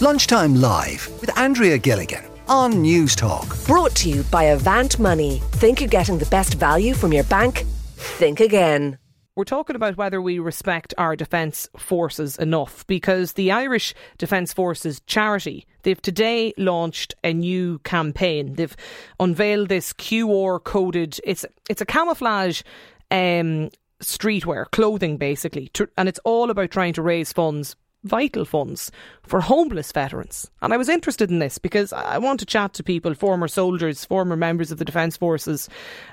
Lunchtime Live with Andrea Gilligan on Newstalk. Brought to you by Avant Money. Think you're getting the best value from your bank? Think again. We're talking about whether we respect our defence forces enough because the Irish Defence Forces charity, they've today launched a new campaign. They've unveiled this QR coded, it's, it's a camouflage um, streetwear, clothing basically, and it's all about trying to raise funds vital funds for homeless veterans. And I was interested in this because I want to chat to people, former soldiers, former members of the Defence Forces,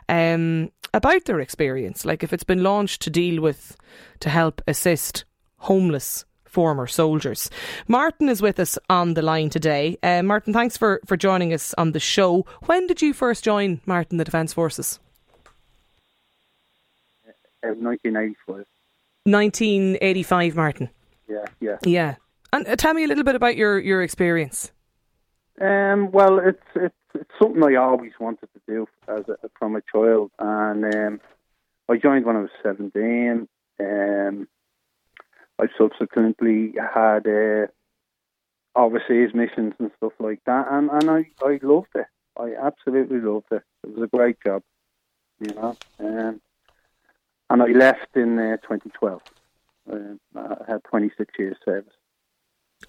um, about their experience. Like if it's been launched to deal with, to help assist homeless former soldiers. Martin is with us on the line today. Uh, Martin, thanks for, for joining us on the show. When did you first join, Martin, the Defence Forces? Uh, 1985. 1985, Martin yeah, yeah. Yeah. And uh, tell me a little bit about your, your experience. Um, well, it's, it's it's something I always wanted to do as a, from a child, and um, I joined when I was seventeen. Um, I subsequently had uh, overseas missions and stuff like that, and, and I, I loved it. I absolutely loved it. It was a great job, you know. Um, and I left in uh, 2012. Uh, I had 26 years service.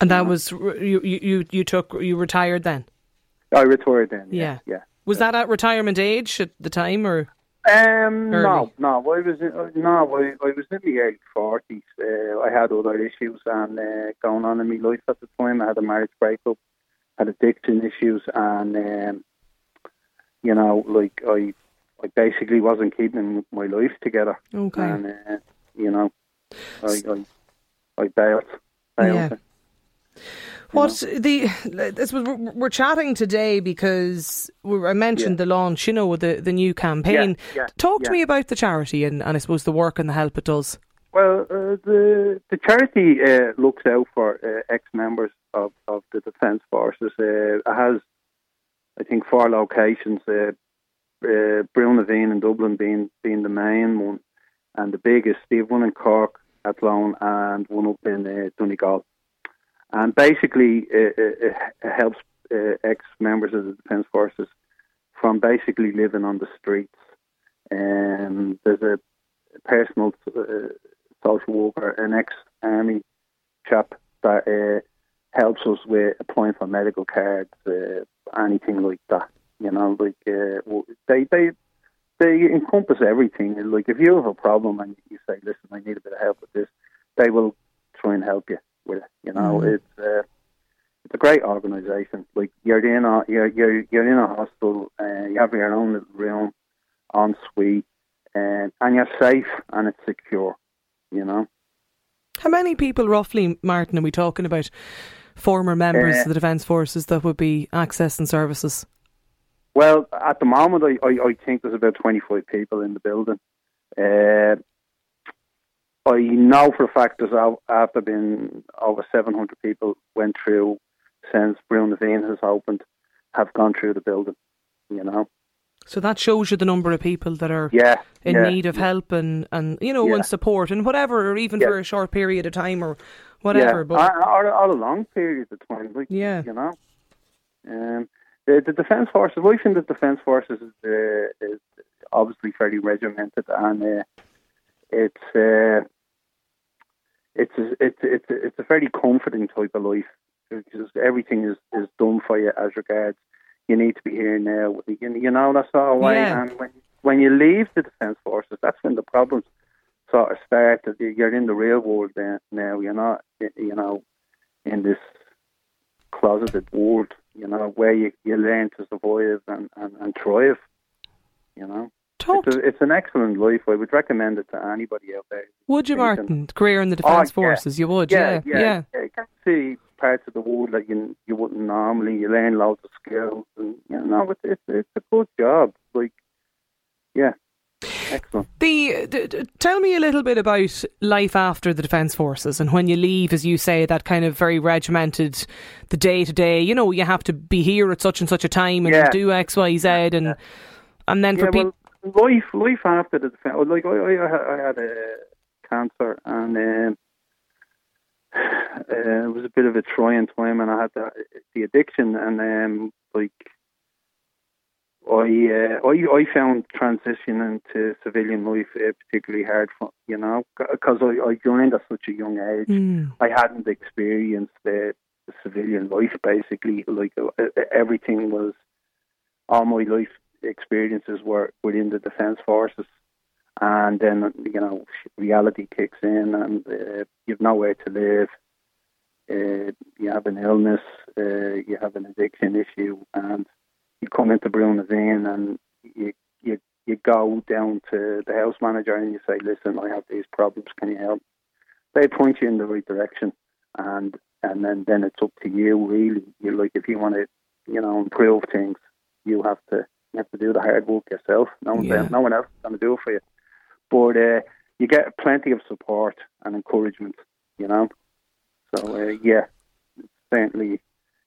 And that was you, you you took you retired then. I retired then. Yeah, yeah. yeah. Was that at retirement age at the time, or? Um, no, no. I was in, uh, no, I, I was in the early forties. Uh, I had other issues and uh, going on in my life at the time. I had a marriage breakup, had addiction issues, and um, you know, like I, I basically wasn't keeping my life together. Okay. And uh, you know, I, I, I bailed. Yeah. What the? this was We're chatting today because I mentioned yeah. the launch, you know, the the new campaign. Yeah, yeah, Talk to me about the charity and, and I suppose the work and the help it does. Well, uh, the the charity uh, looks out for uh, ex members of, of the Defence Forces. Uh, it has, I think, four locations. Uh, uh, Brú na bhFiann and Dublin being being the main one, and the biggest. Steve one in Cork, Athlone, and one up in uh, Donegal. And basically, it, it, it helps uh, ex members of the Defence Forces from basically living on the streets. And there's a personal uh, social worker, an ex army chap that uh, helps us with applying for medical cards, uh, anything like that. You know, like uh, they they they encompass everything. Like if you have a problem and you say, "Listen, I need a bit of help with this," they will try and help you with it. You know, mm-hmm. it's uh, it's a great organisation. Like you're in a you're you're, you're in a hospital, uh, you have your own little room, en suite, and and you're safe and it's secure. You know. How many people roughly, Martin, are we talking about? Former members uh, of the Defence Forces that would be accessing services. Well, at the moment, I, I, I think there's about 25 people in the building. Uh, I know for a fact there's after been over 700 people went through since Brú na bhFiann has opened, have gone through the building. You know. So that shows you the number of people that are yeah, in yeah, need of help and, and you know and support and whatever, or even for a short period of time or whatever. But or, or, a long period of time, like yeah, you know. Um, the, the Defence Forces, life in the Defence Forces is, uh, is obviously fairly regimented, and uh, it's uh, it's it's it's it's a very comforting type of life because everything is, is done for you as regards you need to be here now. You, you know that's all way. Yeah. And when when you leave the Defence Forces, that's when the problems sort of start. You're in the real world then. now. You're not you know in this closeted world you know, where you, you learn to survive and, and, and thrive, you know. Talk it's, a, it's, an excellent life. I would recommend it to anybody out there. Would you, Martin? Career in the Defence oh, yeah. Forces, you would, yeah, yeah, yeah. yeah. You can see parts of the world that you you wouldn't normally. You learn loads of skills, and you know, it's it's, it's a good job. Like, yeah, Excellent. The, tell me a little bit about life after the Defence Forces and when you leave, as you say, that kind of very regimented, the day to day. You know, you have to be here at such and such a time and yeah. do X, Y, Z, and yeah. and then for people. Well, life, life after the defence. Like I, I, I had a cancer, and um, uh, it was a bit of a trying time, and I had the, the addiction, and um, like I, uh, I, I found transition into civilian life uh, particularly hard, for, you know, because I, I joined at such a young age. Mm. I hadn't experienced the, the civilian life. Basically, like uh, everything was, all my life experiences were within the defence forces, and then you know reality kicks in, and uh, you've nowhere to live. Uh, you have an illness, uh, you have an addiction issue, and you come into Brú na bhFiann and you you you go down to the house manager and you say, "Listen, I have these problems. Can you help?" They point you in the right direction, and and then then it's up to you. Really, you like if you want to, you know, improve things, you have to you have to do the hard work yourself. No one Yeah. no one else is going to do it for you. But uh, you get plenty of support and encouragement. You know, so uh, yeah, certainly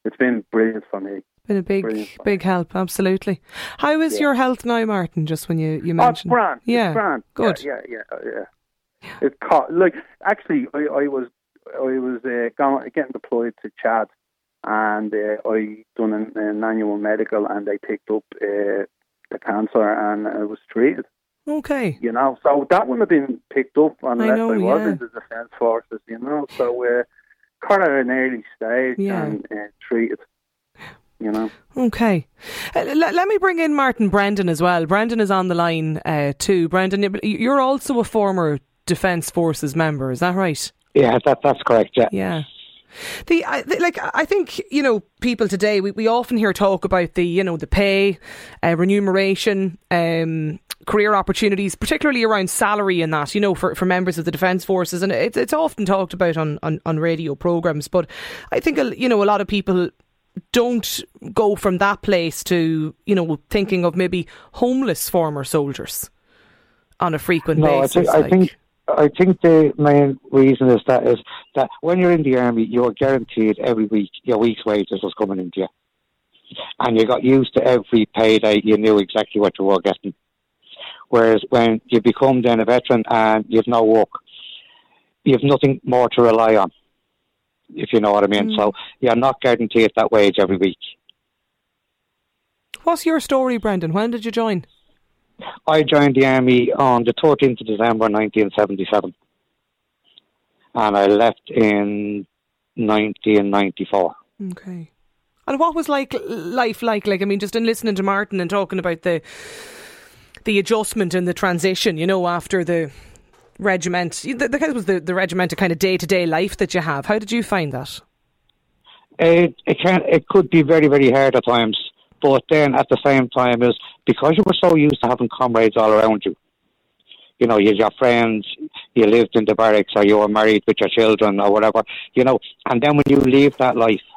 it's been brilliant for me. Been a big, Brilliant. big help, absolutely. How is Yeah. your health now, Martin? Just when you, you Oh, mentioned. grand. Yeah, grand. good. Yeah, yeah, yeah. uh, yeah. It's caught, like actually, I, I was I was uh, going, getting deployed to Chad, and uh, I done an, an annual medical, and they picked up uh, the cancer, and I was treated. Okay. You know, so that wouldn't have been picked up unless I, know, was yeah. in the defence forces. You know, so uh, caught at an early stage Yeah. and uh, treated. You know. Okay. Uh, let, let me bring in Martin Brendan as well. Brendan is on the line uh, too. Brendan, you're also a former Defence Forces member, is that right? Yeah, that that's correct. Yeah. Yeah. The, I, the like I think you know people today we, we often hear talk about the you know the pay, uh, remuneration, um, career opportunities, particularly around salary and that you know for, for members of the defence forces, and it's it's often talked about on, on, on radio programs. But I think you know a lot of people don't go from that place to you know thinking of maybe homeless former soldiers on a frequent No, I basis. think I think I think the main reason is that is that when you're in the army, you're guaranteed every week your week's wages was coming into you, and you got used to every payday. You knew exactly what you were getting. Whereas when you become then a veteran and you've no work, you've nothing more to rely on. If you know what I mean. So mm. you're not guaranteed that wage every week. What's your story, Brendan? When did you join? I joined the army on the 13th of December 1977, and I left in 1994. Okay. And what was like life like? Like I mean, just in listening to Martin and talking about the the adjustment and the transition, you know, after the regiment. The, the kind of the the regimental kind of day to day life that you have. How did you find that? It it can it could be very very hard at times, but then at the same time is because you were so used to having comrades all around you. You know, you your friends, you lived in the barracks, or you were married with your children, or whatever. You know, and then when you leave that life,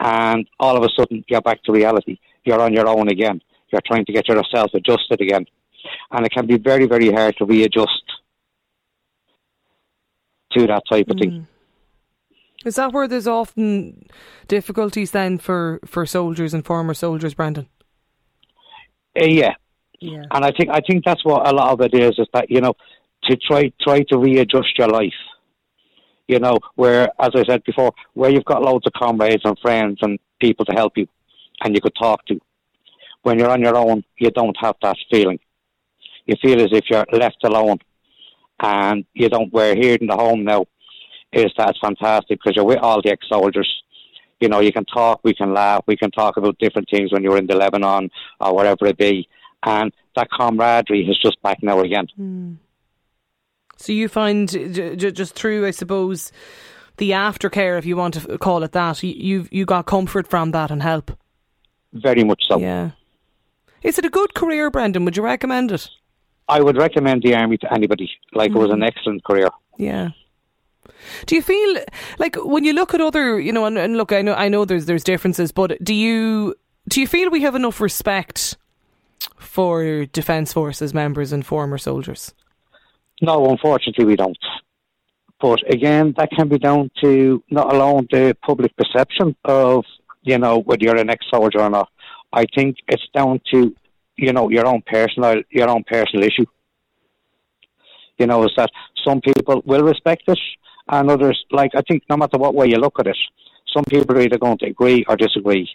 and all of a sudden you're back to reality, you're on your own again. You're trying to get yourself adjusted again, and it can be very very hard to readjust to that type of thing. Is that where there's often difficulties then for, for soldiers and former soldiers, Brandon? Uh, yeah, Yeah. And I think I think that's what a lot of it is, is that, you know, to try try to readjust your life. You know, where as I said before, where you've got loads of comrades and friends and people to help you and you could talk to. When you're on your own, you don't have that feeling. You feel as if you're left alone and you don't we're here in the home now is that it's fantastic because you're with all the ex soldiers. You know, you can talk, we can laugh, we can talk about different things when you're in the Lebanon or wherever it be and that camaraderie is just back now again. Hmm. So you find j- j- just through, I suppose, the aftercare, if you want to f- call it that, you you you got comfort from that and help. Very much so. Yeah. Is it a good career, Brendan? Would you recommend it? I would recommend the army to anybody. Like it was an mm. excellent career. Yeah. Do you feel like when you look at other, you know, and, and look, I know, I know, there's there's differences, but do you do you feel we have enough respect for defence forces members and former soldiers? No, unfortunately, we don't. But again, that can be down to not alone the public perception of, you know, whether you're an ex-soldier or not. I think it's down to, you know, your own personal, your own personal issue. You know, is that some people will respect it and others like I think no matter what way you look at it, some people are either going to agree or disagree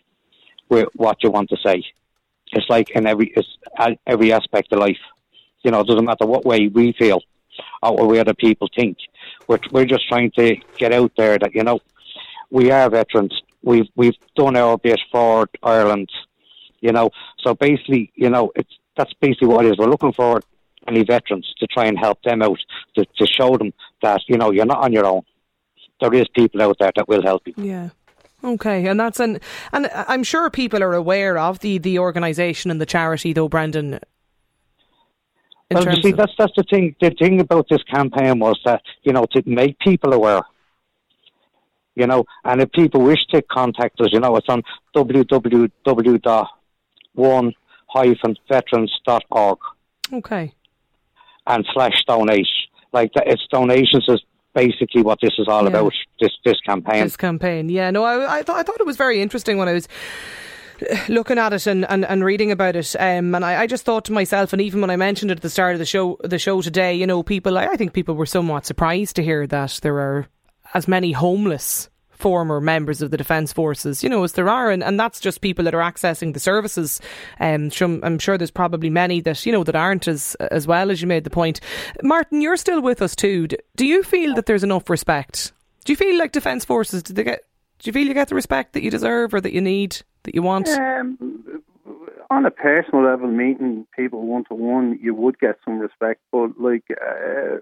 with what you want to say. It's like in every it's uh, every aspect of life. You know, it doesn't matter what way we feel or what way other people think. We're we're just trying to get out there that you know we are veterans. We've we've done our bit for Ireland. You know, so basically, you know, it's that's basically what it is. We're looking for any veterans to try and help them out to, to show them that you know you're not on your own. There is people out there that will help you. Yeah. Okay, and that's an and I'm sure people are aware of the the organisation and the charity, though, Brendan. Well, you see, that's that's the thing. The thing about this campaign was that you know to make people aware. You know, and if people wish to contact us, you know, it's on www.one-veterans.org. Okay. And slash donate. Like that, it's donations is basically what this is all yeah. about. This this campaign. This campaign, yeah. No, I I, th- I thought it was very interesting when I was looking at it and, and, and reading about it, um, and I, I, just thought to myself, and even when I mentioned it at the start of the show, the show today, you know, people, I think people were somewhat surprised to hear that there are as many homeless former members of the Defence Forces, you know, as there are, and, and that's just people that are accessing the services. Um, I'm sure there's probably many that, you know, that aren't as, as well as you made the point. Martin, you're still with us too. Do you feel that there's enough respect? Do you feel like Defence Forces, do they get, do you feel you get the respect that you deserve or that you need, that you want? Um, on a personal level, meeting people one to one, you would get some respect, but like, uh,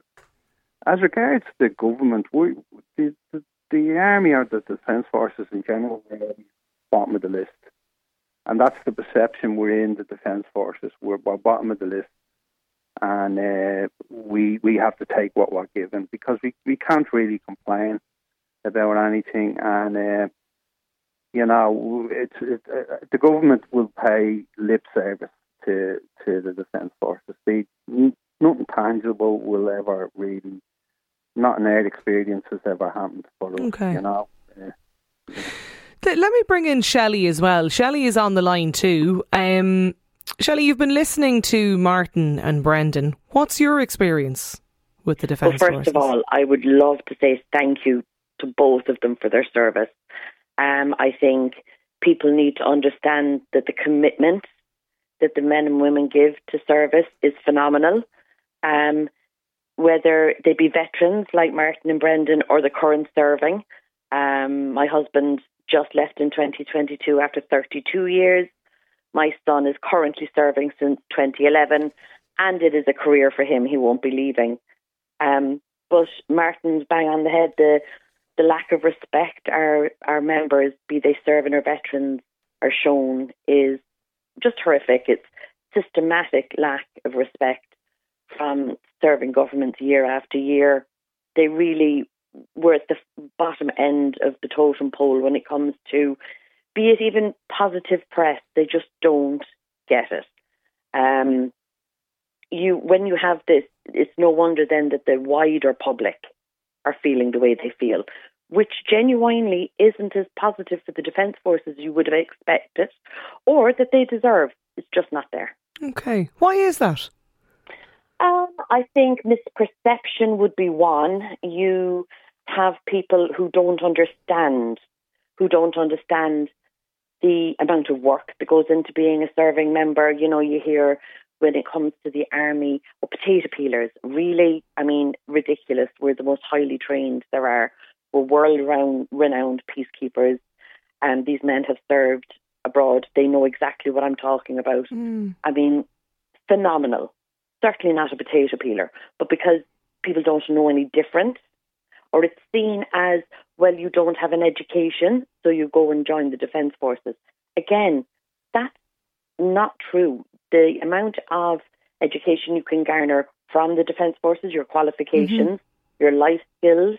as regards the government, we, the, the, the army or the defence forces in general are bottom of the list, and that's the perception we're in. The defence forces we're, we're bottom of the list, and uh, we we have to take what we're given because we, we can't really complain about anything, and uh, you know it's it, uh, the government will pay lip service to to the defence forces. They nothing tangible will ever really not an air experience has ever happened for us. Okay. You know. Uh, Let me bring in Shelley as well. Shelley is on the line too. Um, Shelley, you've been listening to Martin and Brendan. What's your experience with the Defence Well, first Forces? of all, I would love to say thank you to both of them for their service. Um, I think people need to understand that the commitment that the men and women give to service is phenomenal. Um, whether they be veterans like Martin and Brendan or the current serving. Um, my husband just left in 2022 after 32 years. My son is currently serving since 2011, and it is a career for him. He won't be leaving. Um, but Martin's bang on the head. The the lack of respect our our members, be they serving or veterans, are shown is just horrific. It's systematic lack of respect from serving governments year after year. They really were at the bottom end of the totem pole when it comes to, be it even positive press. They just don't get it. Um, you when you have this, it's no wonder then that the wider public are feeling the way they feel, which genuinely isn't as positive for the defence forces you would have expected, or that they deserve. It's just not there. Okay, why is that? I think misperception would be one. You have people who don't understand, who don't understand the amount of work that goes into being a serving member. You know, you hear when it comes to the army, or potato peelers, really, I mean, ridiculous. We're the most highly trained there are. We're world renowned peacekeepers, and these men have served abroad. They know exactly what I'm talking about. Mm. I mean, phenomenal certainly not a potato peeler, but because people don't know any difference, or it's seen as, well, you don't have an education, so you go and join the Defence Forces. Again, that's not true. The amount of education you can garner from the Defence Forces, your qualifications, mm-hmm. your life skills,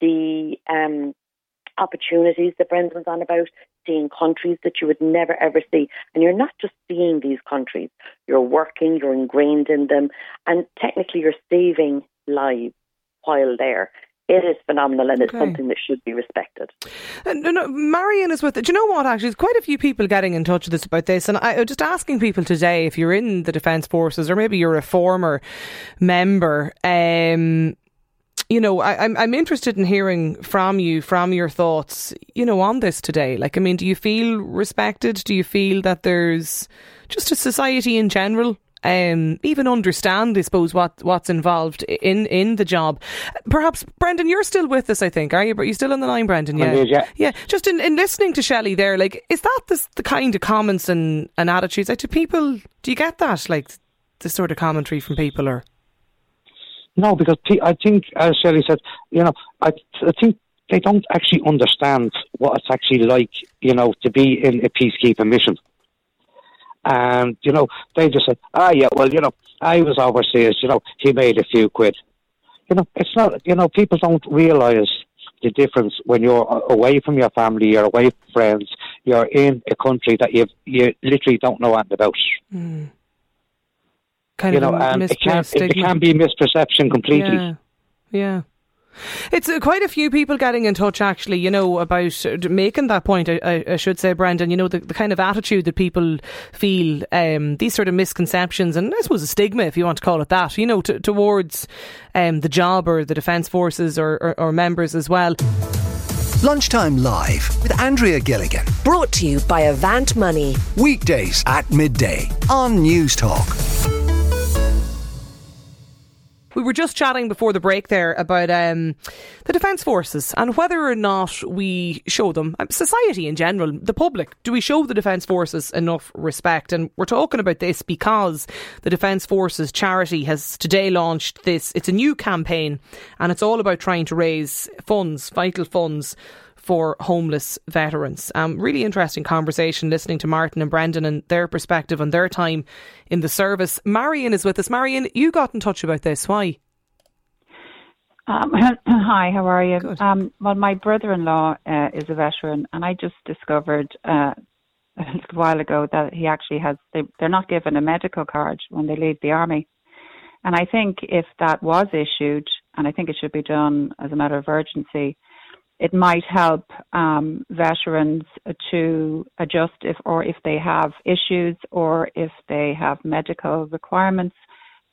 the um, opportunities that Brendan's on about, seeing countries that you would never ever see. And you're not just seeing these countries, you're working, you're ingrained in them, and technically you're saving lives while there. It is phenomenal and it's okay. something that should be respected. Uh, no, no, Marion is with it. Do you know what? Actually, there's quite a few people getting in touch with us about this, and I was just asking people today if you're in the Defence Forces or maybe you're a former member. Um, you know, I, I'm I'm interested in hearing from you, from your thoughts, you know, on this today. Like, I mean, do you feel respected? Do you feel that there's just a society in general um, even understand, I suppose, what what's involved in in the job. Perhaps, Brendan, you're still with us, I think, are you? But you're still on the line, Brendan. Yeah, yeah. yeah. Just in, in listening to Shelley there, like, is that the, the kind of comments and, and attitudes? Like, do people do you get that, like, the sort of commentary from people, or? No, because I think, as Shelley said, you know, I, think they don't actually understand what it's actually like, you know, to be in a peacekeeping mission. And, you know, they just said, ah, yeah, well, you know, I was overseas, you know, he made a few quid. You know, it's not, you know, people don't realise the difference when you're away from your family, you're away from friends, you're in a country that you you literally don't know anything about. Mm. Kind you of know, and it can, it can be misperception completely. Yeah. yeah. It's uh, quite a few people getting in touch, actually, you know, about uh, making that point, I, I, should say, Brendan, you know, the, the, kind of attitude that people feel, um, these sort of misconceptions, and I suppose a stigma, if you want to call it that, you know, t- towards um, the job or the Defence Forces or, or, or members as well. Lunchtime Live with Andrea Gilligan. Brought to you by Avant Money. Weekdays at midday on Newstalk. We were just chatting before the break there about um, the Defence Forces and whether or not we show them, um, society in general, the public, do we show the Defence Forces enough respect? And we're talking about this because the Defence Forces charity has today launched this. It's a new campaign and it's all about trying to raise funds, vital funds for homeless veterans. Um, really interesting conversation listening to Martin and Brendan and their perspective on their time in the service. Marion is with us. Marion, you got in touch about this. Why? Um, hi, how are you? Um, well, my brother-in-law uh, is a veteran, and I just discovered uh, a little while ago that he actually has. They, they're not given a medical card when they leave the army, and I think if that was issued, and I think it should be done as a matter of urgency, it might help um, veterans to adjust if or if they have issues or if they have medical requirements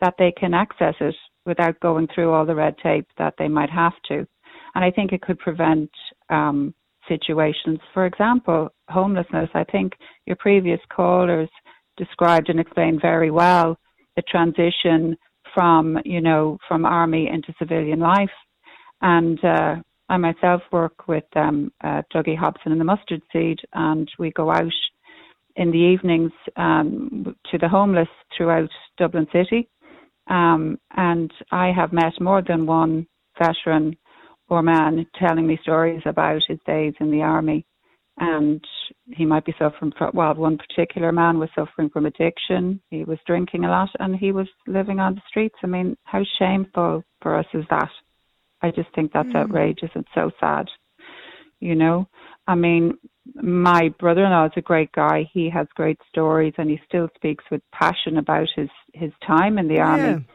that they can access it without going through all the red tape that they might have to. And I think it could prevent um, situations. For example, homelessness. I think your previous callers described and explained very well the transition from, you know, from army into civilian life. And uh, I myself work with um, uh, Dougie Hobson and the Mustard Seed, and we go out in the evenings um, to the homeless throughout Dublin City. Um, and I have met more than one veteran or man telling me stories about his days in the army. And he might be suffering from, well, one particular man was suffering from addiction. He was drinking a lot and he was living on the streets. I mean, how shameful for us is that? I just think that's mm. outrageous and so sad. You know, I mean, my brother-in-law is a great guy. He has great stories, and he still speaks with passion about his his time in the yeah. army.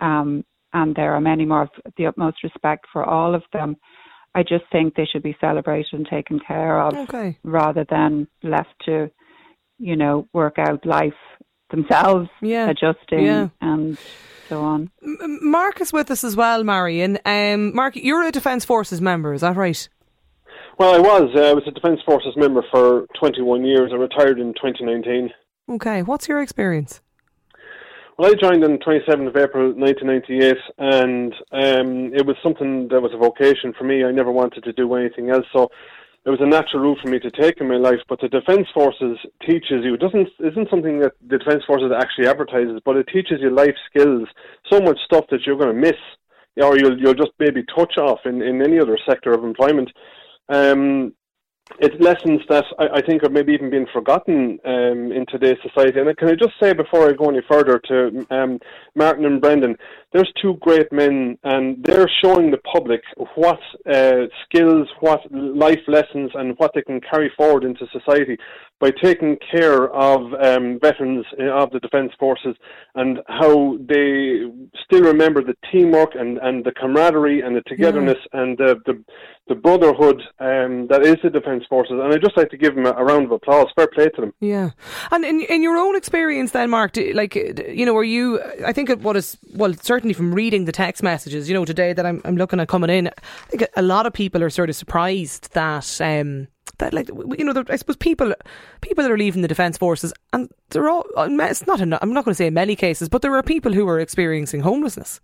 Um, and there are many more. Of the utmost respect for all of them. I just think they should be celebrated and taken care of, okay. rather than left to, you know, work out life themselves, yeah. adjusting yeah. and so on. Mark is with us as well, Marion. Um, Mark, you're a Defence Forces member, is that right? Well, I was. Uh, I was a Defence Forces member for 21 years. I retired in 2019. Okay, what's your experience? Well, I joined on 27th of April 1998, and um, it was something that was a vocation for me. I never wanted to do anything else, so it was a natural route for me to take in my life. But the Defence Forces teaches you. It doesn't isn't something that the Defence Forces actually advertises, but it teaches you life skills. So much stuff that you're going to miss, or you'll you'll just maybe touch off in in any other sector of employment. Um, it's lessons that I, I, think have maybe even been forgotten um, in today's society. And can I just say before I go any further to um, Martin and Brendan, there's two great men, and they're showing the public what uh, skills, what life lessons, and what they can carry forward into society. By taking care of um, veterans uh, of the Defence Forces and how they still remember the teamwork and, and the camaraderie and the togetherness yeah. and the, the, the brotherhood um, that is the Defence Forces. And I'd just like to give them a, a, round of applause. Fair play to them. Yeah. And in, in your own experience then, Mark, like, you know, were you, I think what is, well, certainly from reading the text messages, you know, today that I'm, I'm looking at coming in, I think a lot of people are sort of surprised that, um, that like you know I suppose people people that are leaving the defence forces and they're all it's not in, I'm not going to say in many cases but there are people who are experiencing homelessness.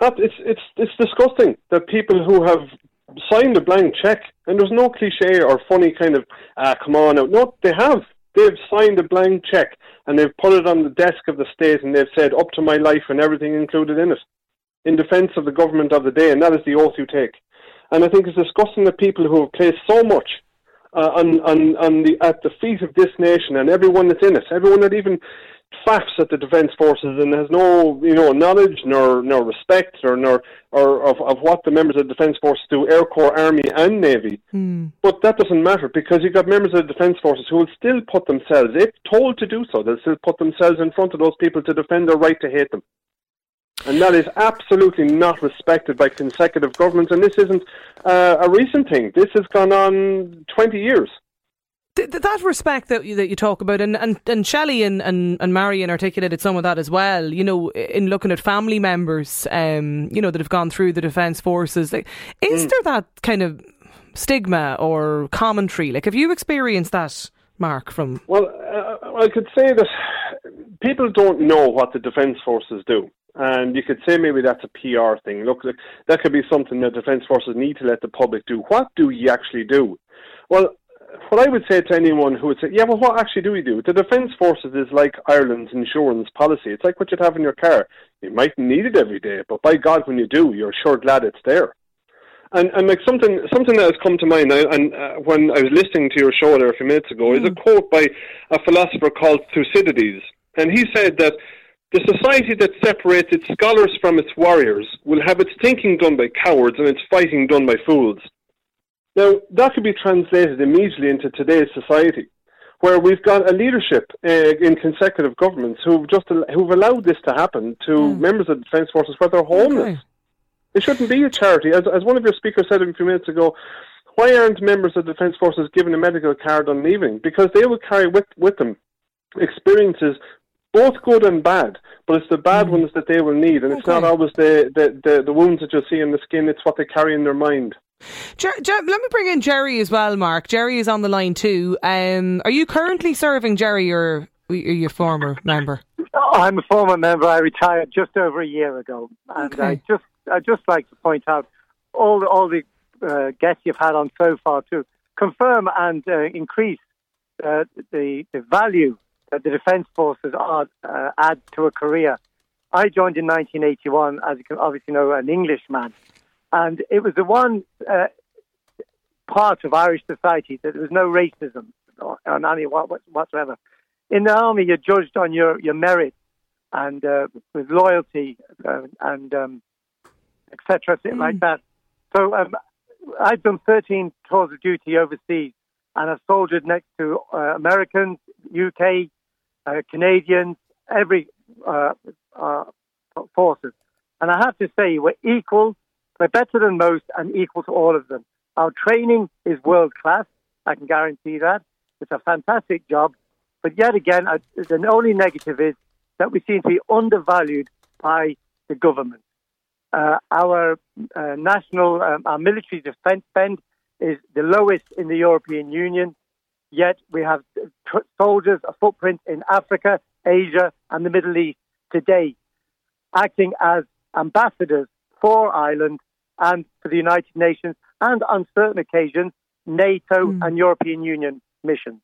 It's it's it's disgusting that people who have signed a blank check and there's no cliche or funny kind of uh, come on out. No, they have. They've signed a blank check and they've put it on the desk of the state and they've said up to my life and everything included in it, in defence of the government of the day, and that is the oath you take. And I think it's disgusting that people who have placed so much uh, on, on, on the, at the feet of this nation and everyone that's in it, everyone that even faffs at the defence forces and has no, you know, knowledge nor nor respect or nor or of, of what the members of the defence forces do, Air Corps, Army, and Navy. Mm. But that doesn't matter because you've got members of the defence forces who will still put themselves, if told to do so, they'll still put themselves in front of those people to defend their right to hate them. And that is absolutely not respected by consecutive governments. And this isn't uh, a recent thing. This has gone on 20 years. Th- that respect that you, that you talk about, and, and, and Shelley and, and, and Marion articulated some of that as well, you know, in looking at family members, um, you know, that have gone through the Defence Forces. Like, is mm. there that kind of stigma or commentary? Like, have you experienced that, Mark, from. Well, uh, I could say that people don't know what the Defence Forces do. And you could say maybe that's a PR thing. Look, that could be something that Defence Forces need to let the public do. What do you actually do? Well, what I would say to anyone who would say, yeah, well, what actually do we do? The Defence Forces is like Ireland's insurance policy. It's like what you'd have in your car. You might need it every day, but by God, when you do, you're sure glad it's there. And, and like something something that has come to mind, and uh, when I was listening to your show there a few minutes ago, mm. is a hmm. quote by a philosopher called Thucydides, and he said that the society that separates its scholars from its warriors will have its thinking done by cowards and its fighting done by fools. Now, that could be translated immediately into today's society, where we've got a leadership uh, in consecutive governments who've just who've allowed this to happen to mm. members of the defence forces where they're homeless. Okay. It shouldn't be a charity, as, as one of your speakers said a few minutes ago. Why aren't members of the defence forces given a medical card on leaving? Because they will carry with with them experiences both good and bad, but it's the bad mm. ones that they will need, and okay. it's not always the, the, the, the, wounds that you'll see in the skin, it's what they carry in their mind. Jer- Jer- let me bring in Jerry as well, Mark. Jerry is on the line too. Um, are you currently serving, Jerry, or are you a former member? I'm a former member. I retired just over a year ago, and okay. I just I just like to point out all the, all the uh, guests you've had on so far to confirm and uh, increase uh, the the value that the Defence Forces are, uh, add to a career. I joined in 1981, as you can obviously know, an Englishman. And it was the one uh, part of Irish society that there was no racism on any whatsoever. In the army, you're judged on your, your merit and uh, with loyalty uh, and um, etc. Mm. like that. So um, I've done 13 tours of duty overseas, and I've soldiered next to uh, Americans, UK, uh, Canadians, every uh, uh, forces. And I have to say, we're equal, we're better than most, and equal to all of them. Our training is world class. I can guarantee that. It's a fantastic job. But yet again, I, the only negative is that we seem to be undervalued by the government. Uh, our uh, national, um, our military defence spend is the lowest in the European Union. Yet we have soldiers, a footprint in Africa, Asia, and the Middle East today, acting as ambassadors for Ireland and for the United Nations, and on certain occasions, NATO mm. and European Union missions.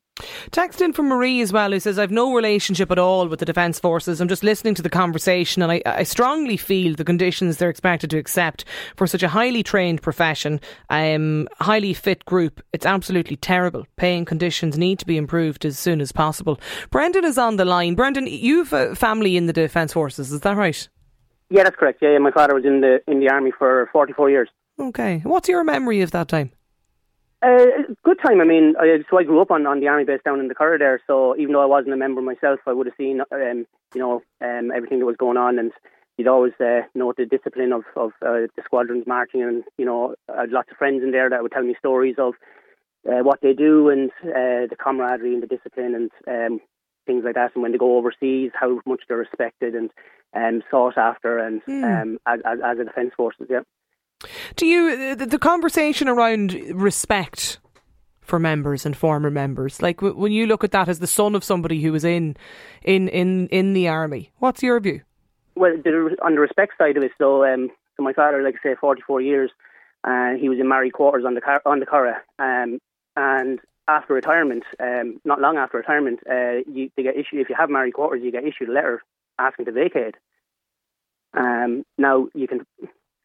Text in from Marie as well, who says, I've no relationship at all with the Defence Forces. I'm just listening to the conversation, and I, I, strongly feel the conditions they're expected to accept for such a highly trained profession, um, highly fit group. It's absolutely terrible. Paying conditions need to be improved as soon as possible. Brendan is on the line. Brendan, you've a family in the Defence Forces, is that right? Yeah, that's correct. Yeah, yeah, my father was in the in the army for 44 years. Okay. What's your memory of that time? Uh, good time. I mean, I, so I grew up on, on the army base down in the there. So even though I wasn't a member myself, I would have seen, um, you know, um, everything that was going on, and you'd always uh, note the discipline of of uh, the squadrons marching, and you know, I had lots of friends in there that would tell me stories of uh, what they do and uh, the camaraderie and the discipline and um, things like that. And when they go overseas, how much they're respected and um, sought after, and Mm. um, as, as as a defence forces. Yeah. Do you the, the conversation around respect for members and former members, like w- when you look at that as the son of somebody who was in in in in the army, what's your view? Well, on the respect side of it, so um, so my father, like I say, forty four years, and he was in married quarters on the car, on the Curragh, um, and after retirement, um, not long after retirement, uh, you they get issued if you have married quarters, you get issued a letter asking to vacate. Um, now you can,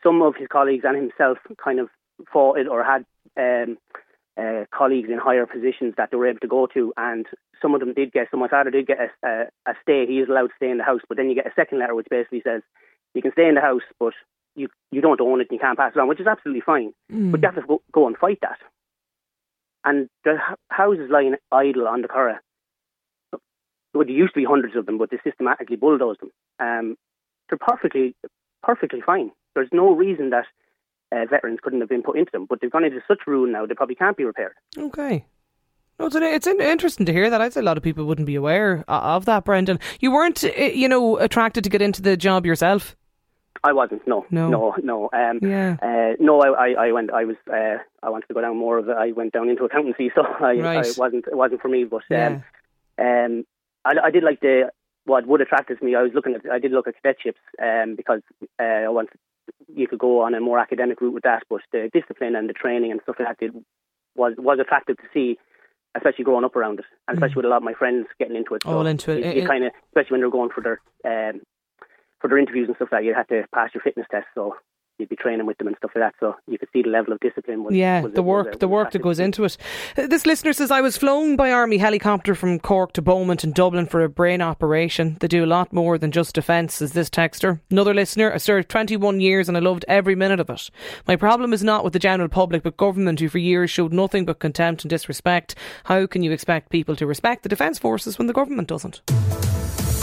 some of his colleagues and himself kind of fought it or had um, uh, colleagues in higher positions that they were able to go to, and some of them did get. So my father did get a, a, a stay. He is allowed to stay in the house, but then you get a second letter which basically says you can stay in the house, but you you don't own it and you can't pass it on, which is absolutely fine. But you have to go, go and fight that. And the houses lying idle on the Curragh, well, there used to be hundreds of them, but they systematically bulldozed them. Um, they're perfectly perfectly fine. There's no reason that uh, veterans couldn't have been put into them, but they've gone into such ruin now they probably can't be repaired. Okay. No, it's, an, it's interesting to hear that. I'd say a lot of people wouldn't be aware of that, Brendan. You weren't, uh, you know, attracted to get into the job yourself. I wasn't. No, No. no, no. Um, Yeah. uh, no, I, I, I went. I was. Uh, I wanted to go down more of it. I went down into accountancy, so I, Right. I wasn't. It wasn't for me. But Yeah. um, um, I, I did like the what would attracted me. I was looking at. I did look at cadetships um, because uh, I wanted. You could go on a more academic route with that, but the discipline and the training and stuff like that did, was was attractive to see, especially growing up around it, and especially with a lot of my friends getting into it. Mm. All into it. You, you kind of, especially when they're going for their um, for their interviews and stuff like that, you had to pass your fitness test, so you'd be training with them and stuff like that. So you could see the level of discipline. Was, Yeah, was the work, was the work that goes into it. Uh, This listener says I was flown by army helicopter from Cork to Beaumont in Dublin for a brain operation. They do a lot more than just defence. Says this texter. Another listener. I served 21 years and I loved every minute of it. My problem is not with the general public, but government who for years showed nothing but contempt and disrespect. How can you expect people to respect the defence forces when the government doesn't?